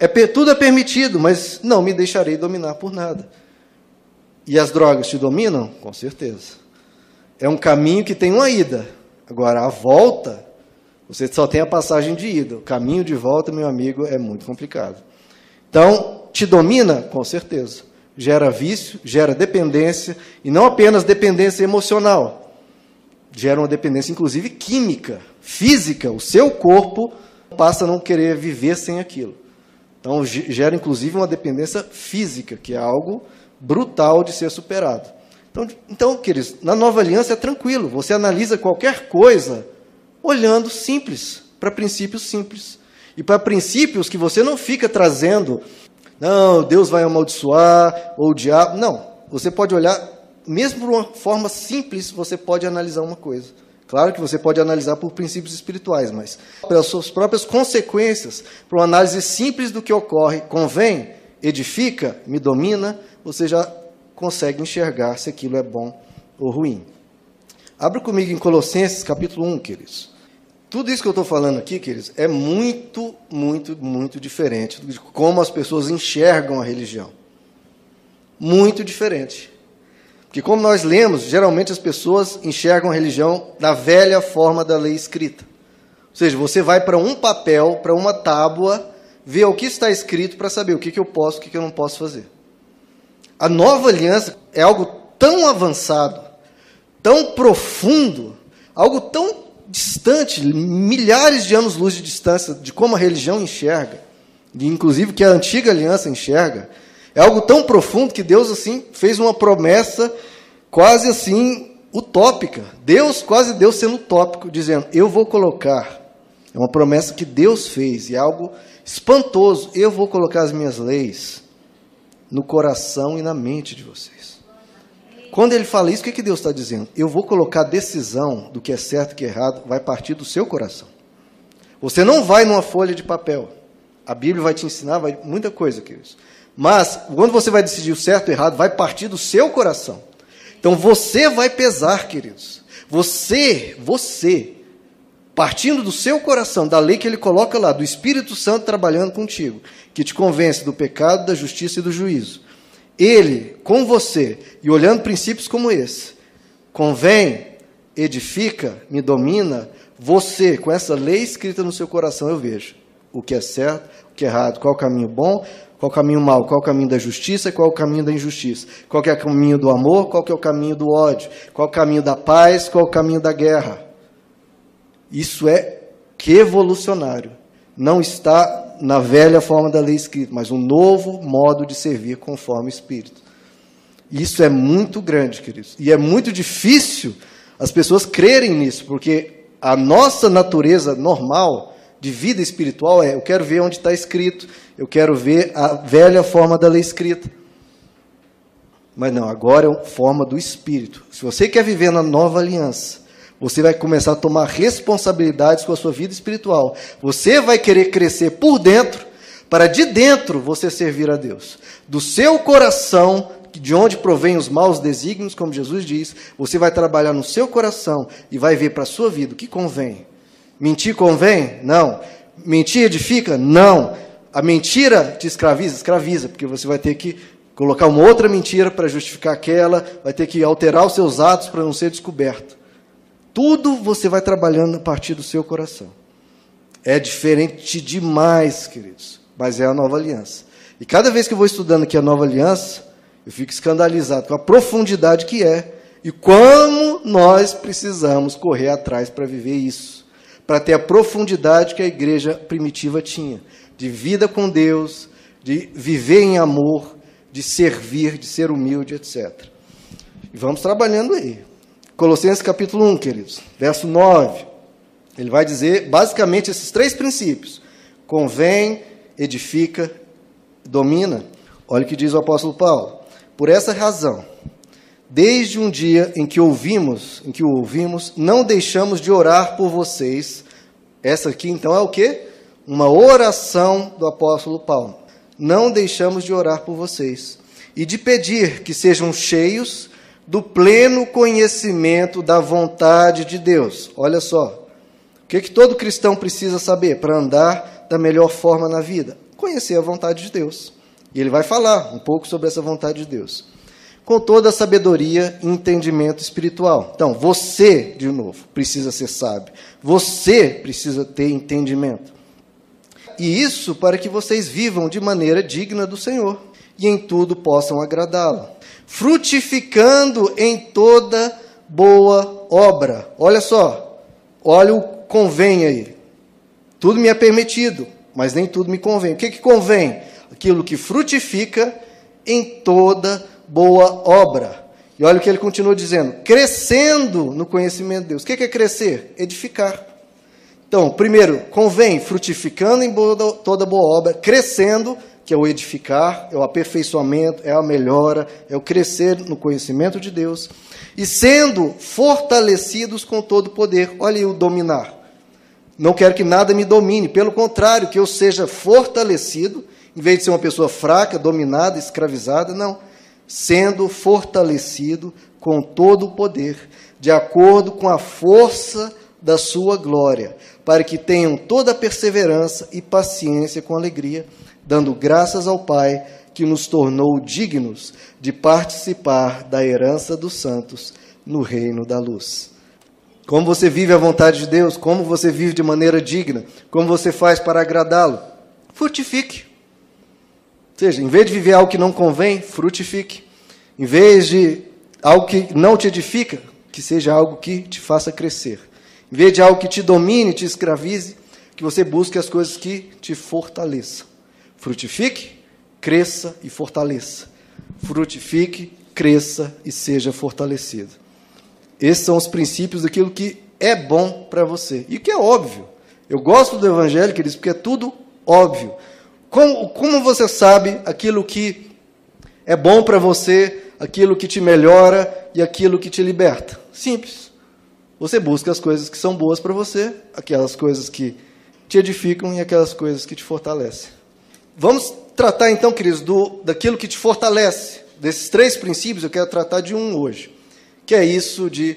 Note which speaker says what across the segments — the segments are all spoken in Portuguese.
Speaker 1: É, tudo é permitido, mas não me deixarei dominar por nada. E as drogas te dominam? Com certeza. É um caminho que tem uma ida. Agora, a volta, você só tem a passagem de ida. O caminho de volta, meu amigo, é muito complicado. Então, te domina? Com certeza. Gera vício, gera dependência, e não apenas dependência emocional. Gera uma dependência, inclusive, química, física. O seu corpo passa a não querer viver sem aquilo. Então, gera, inclusive, uma dependência física, que é algo brutal de ser superado. Então, então, queridos, na nova aliança é tranquilo, você analisa qualquer coisa olhando simples, para princípios simples. E para princípios que você não fica trazendo, não, Deus vai amaldiçoar, ou o diabo. Não, você pode olhar, mesmo de uma forma simples, você pode analisar uma coisa. Claro que você pode analisar por princípios espirituais, mas pelas suas próprias consequências, para uma análise simples do que ocorre, convém, edifica, me domina, você já consegue enxergar se aquilo é bom ou ruim. Abra comigo em Colossenses capítulo 1, queridos. Tudo isso que eu estou falando aqui, queridos, é muito, muito, muito diferente de como as pessoas enxergam a religião. Muito diferente. Porque, como nós lemos, geralmente as pessoas enxergam a religião da velha forma da lei escrita. Ou seja, você vai para um papel, para uma tábua, ver o que está escrito para saber o que, que eu posso e o que, que eu não posso fazer. A nova aliança é algo tão avançado, tão profundo, algo tão distante, milhares de anos-luz de distância de como a religião enxerga, inclusive que a antiga aliança enxerga, é algo tão profundo que Deus assim fez uma promessa quase assim utópica. Deus, quase Deus sendo utópico, dizendo: "Eu vou colocar". É uma promessa que Deus fez e é algo espantoso. Eu vou colocar as minhas leis no coração e na mente de vocês. Quando ele fala isso, o que, que Deus está dizendo? Eu vou colocar a decisão do que é certo e que é errado, vai partir do seu coração. Você não vai numa folha de papel. A Bíblia vai te ensinar vai, muita coisa, queridos. Mas, quando você vai decidir o certo e o errado, vai partir do seu coração. Então, você vai pesar, queridos. Você, você, partindo do seu coração, da lei que ele coloca lá, do Espírito Santo trabalhando contigo, que te convence do pecado, da justiça e do juízo. Ele, com você, e olhando princípios como esse, convém, edifica, me domina, você, com essa lei escrita no seu coração, eu vejo o que é certo, o que é errado, qual o caminho bom, qual o caminho mau? Qual o caminho da justiça? Qual é o caminho da injustiça? Qual é o caminho do amor? Qual é o caminho do ódio? Qual o caminho da paz? Qual o caminho da guerra? Isso é que evolucionário. Não está na velha forma da lei escrita, mas um novo modo de servir conforme o Espírito. Isso é muito grande, queridos. E é muito difícil as pessoas crerem nisso, porque a nossa natureza normal de vida espiritual é: eu quero ver onde está escrito, eu quero ver a velha forma da lei escrita. Mas não, agora é forma do Espírito. Se você quer viver na nova aliança, você vai começar a tomar responsabilidades com a sua vida espiritual. Você vai querer crescer por dentro, para de dentro você servir a Deus. Do seu coração, de onde provém os maus desígnios, como Jesus diz, você vai trabalhar no seu coração e vai ver para a sua vida o que convém. Mentir convém? Não. Mentir edifica? Não. A mentira te escraviza? Escraviza, porque você vai ter que colocar uma outra mentira para justificar aquela, vai ter que alterar os seus atos para não ser descoberto. Tudo você vai trabalhando a partir do seu coração. É diferente demais, queridos, mas é a nova aliança. E cada vez que eu vou estudando aqui a nova aliança, eu fico escandalizado com a profundidade que é e como nós precisamos correr atrás para viver isso, para ter a profundidade que a igreja primitiva tinha de vida com Deus, de viver em amor, de servir, de ser humilde, etc. E vamos trabalhando aí. Colossenses capítulo 1, queridos, verso 9. Ele vai dizer basicamente esses três princípios: convém, edifica, domina. Olha o que diz o apóstolo Paulo. Por essa razão, desde um dia em que ouvimos, em que o ouvimos, não deixamos de orar por vocês. Essa aqui então é o que? uma oração do apóstolo Paulo. Não deixamos de orar por vocês e de pedir que sejam cheios do pleno conhecimento da vontade de Deus. Olha só, o que, que todo cristão precisa saber para andar da melhor forma na vida? Conhecer a vontade de Deus. E ele vai falar um pouco sobre essa vontade de Deus. Com toda a sabedoria e entendimento espiritual. Então, você, de novo, precisa ser sábio. Você precisa ter entendimento. E isso para que vocês vivam de maneira digna do Senhor e em tudo possam agradá-lo, frutificando em toda boa obra. Olha só, olha o convém aí. Tudo me é permitido, mas nem tudo me convém. O que, que convém? Aquilo que frutifica em toda boa obra. E olha o que ele continua dizendo: crescendo no conhecimento de Deus. O que é crescer? Edificar. Então, primeiro, convém frutificando em toda boa obra, crescendo, que é o edificar, é o aperfeiçoamento, é a melhora, é o crescer no conhecimento de Deus, e sendo fortalecidos com todo poder. Olha aí o dominar. Não quero que nada me domine, pelo contrário, que eu seja fortalecido, em vez de ser uma pessoa fraca, dominada, escravizada, não. Sendo fortalecido com todo o poder, de acordo com a força da sua glória, para que tenham toda a perseverança e paciência com alegria, dando graças ao Pai que nos tornou dignos de participar da herança dos santos no reino da luz. Como você vive a vontade de Deus, como você vive de maneira digna, como você faz para agradá-lo, frutifique. Ou seja, em vez de viver algo que não convém, frutifique. Em vez de algo que não te edifica, que seja algo que te faça crescer. Em vez de algo que te domine, te escravize, que você busque as coisas que te fortaleçam. Frutifique, cresça e fortaleça. Frutifique, cresça e seja fortalecido. Esses são os princípios daquilo que é bom para você. E que é óbvio. Eu gosto do Evangelho, queridos, porque é tudo óbvio. Como, como você sabe aquilo que é bom para você, aquilo que te melhora e aquilo que te liberta? Simples. Você busca as coisas que são boas para você, aquelas coisas que te edificam e aquelas coisas que te fortalecem. Vamos tratar então, queridos, do, daquilo que te fortalece. Desses três princípios, eu quero tratar de um hoje, que é isso de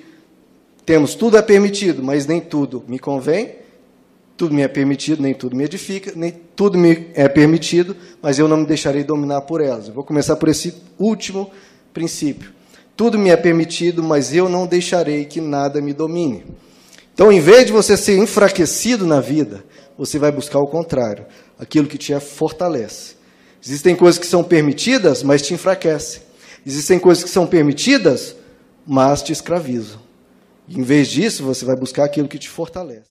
Speaker 1: temos tudo é permitido, mas nem tudo me convém, tudo me é permitido, nem tudo me edifica, nem tudo me é permitido, mas eu não me deixarei dominar por elas. Eu vou começar por esse último princípio. Tudo me é permitido, mas eu não deixarei que nada me domine. Então, em vez de você ser enfraquecido na vida, você vai buscar o contrário, aquilo que te fortalece. Existem coisas que são permitidas, mas te enfraquecem. Existem coisas que são permitidas, mas te escravizam. Em vez disso, você vai buscar aquilo que te fortalece.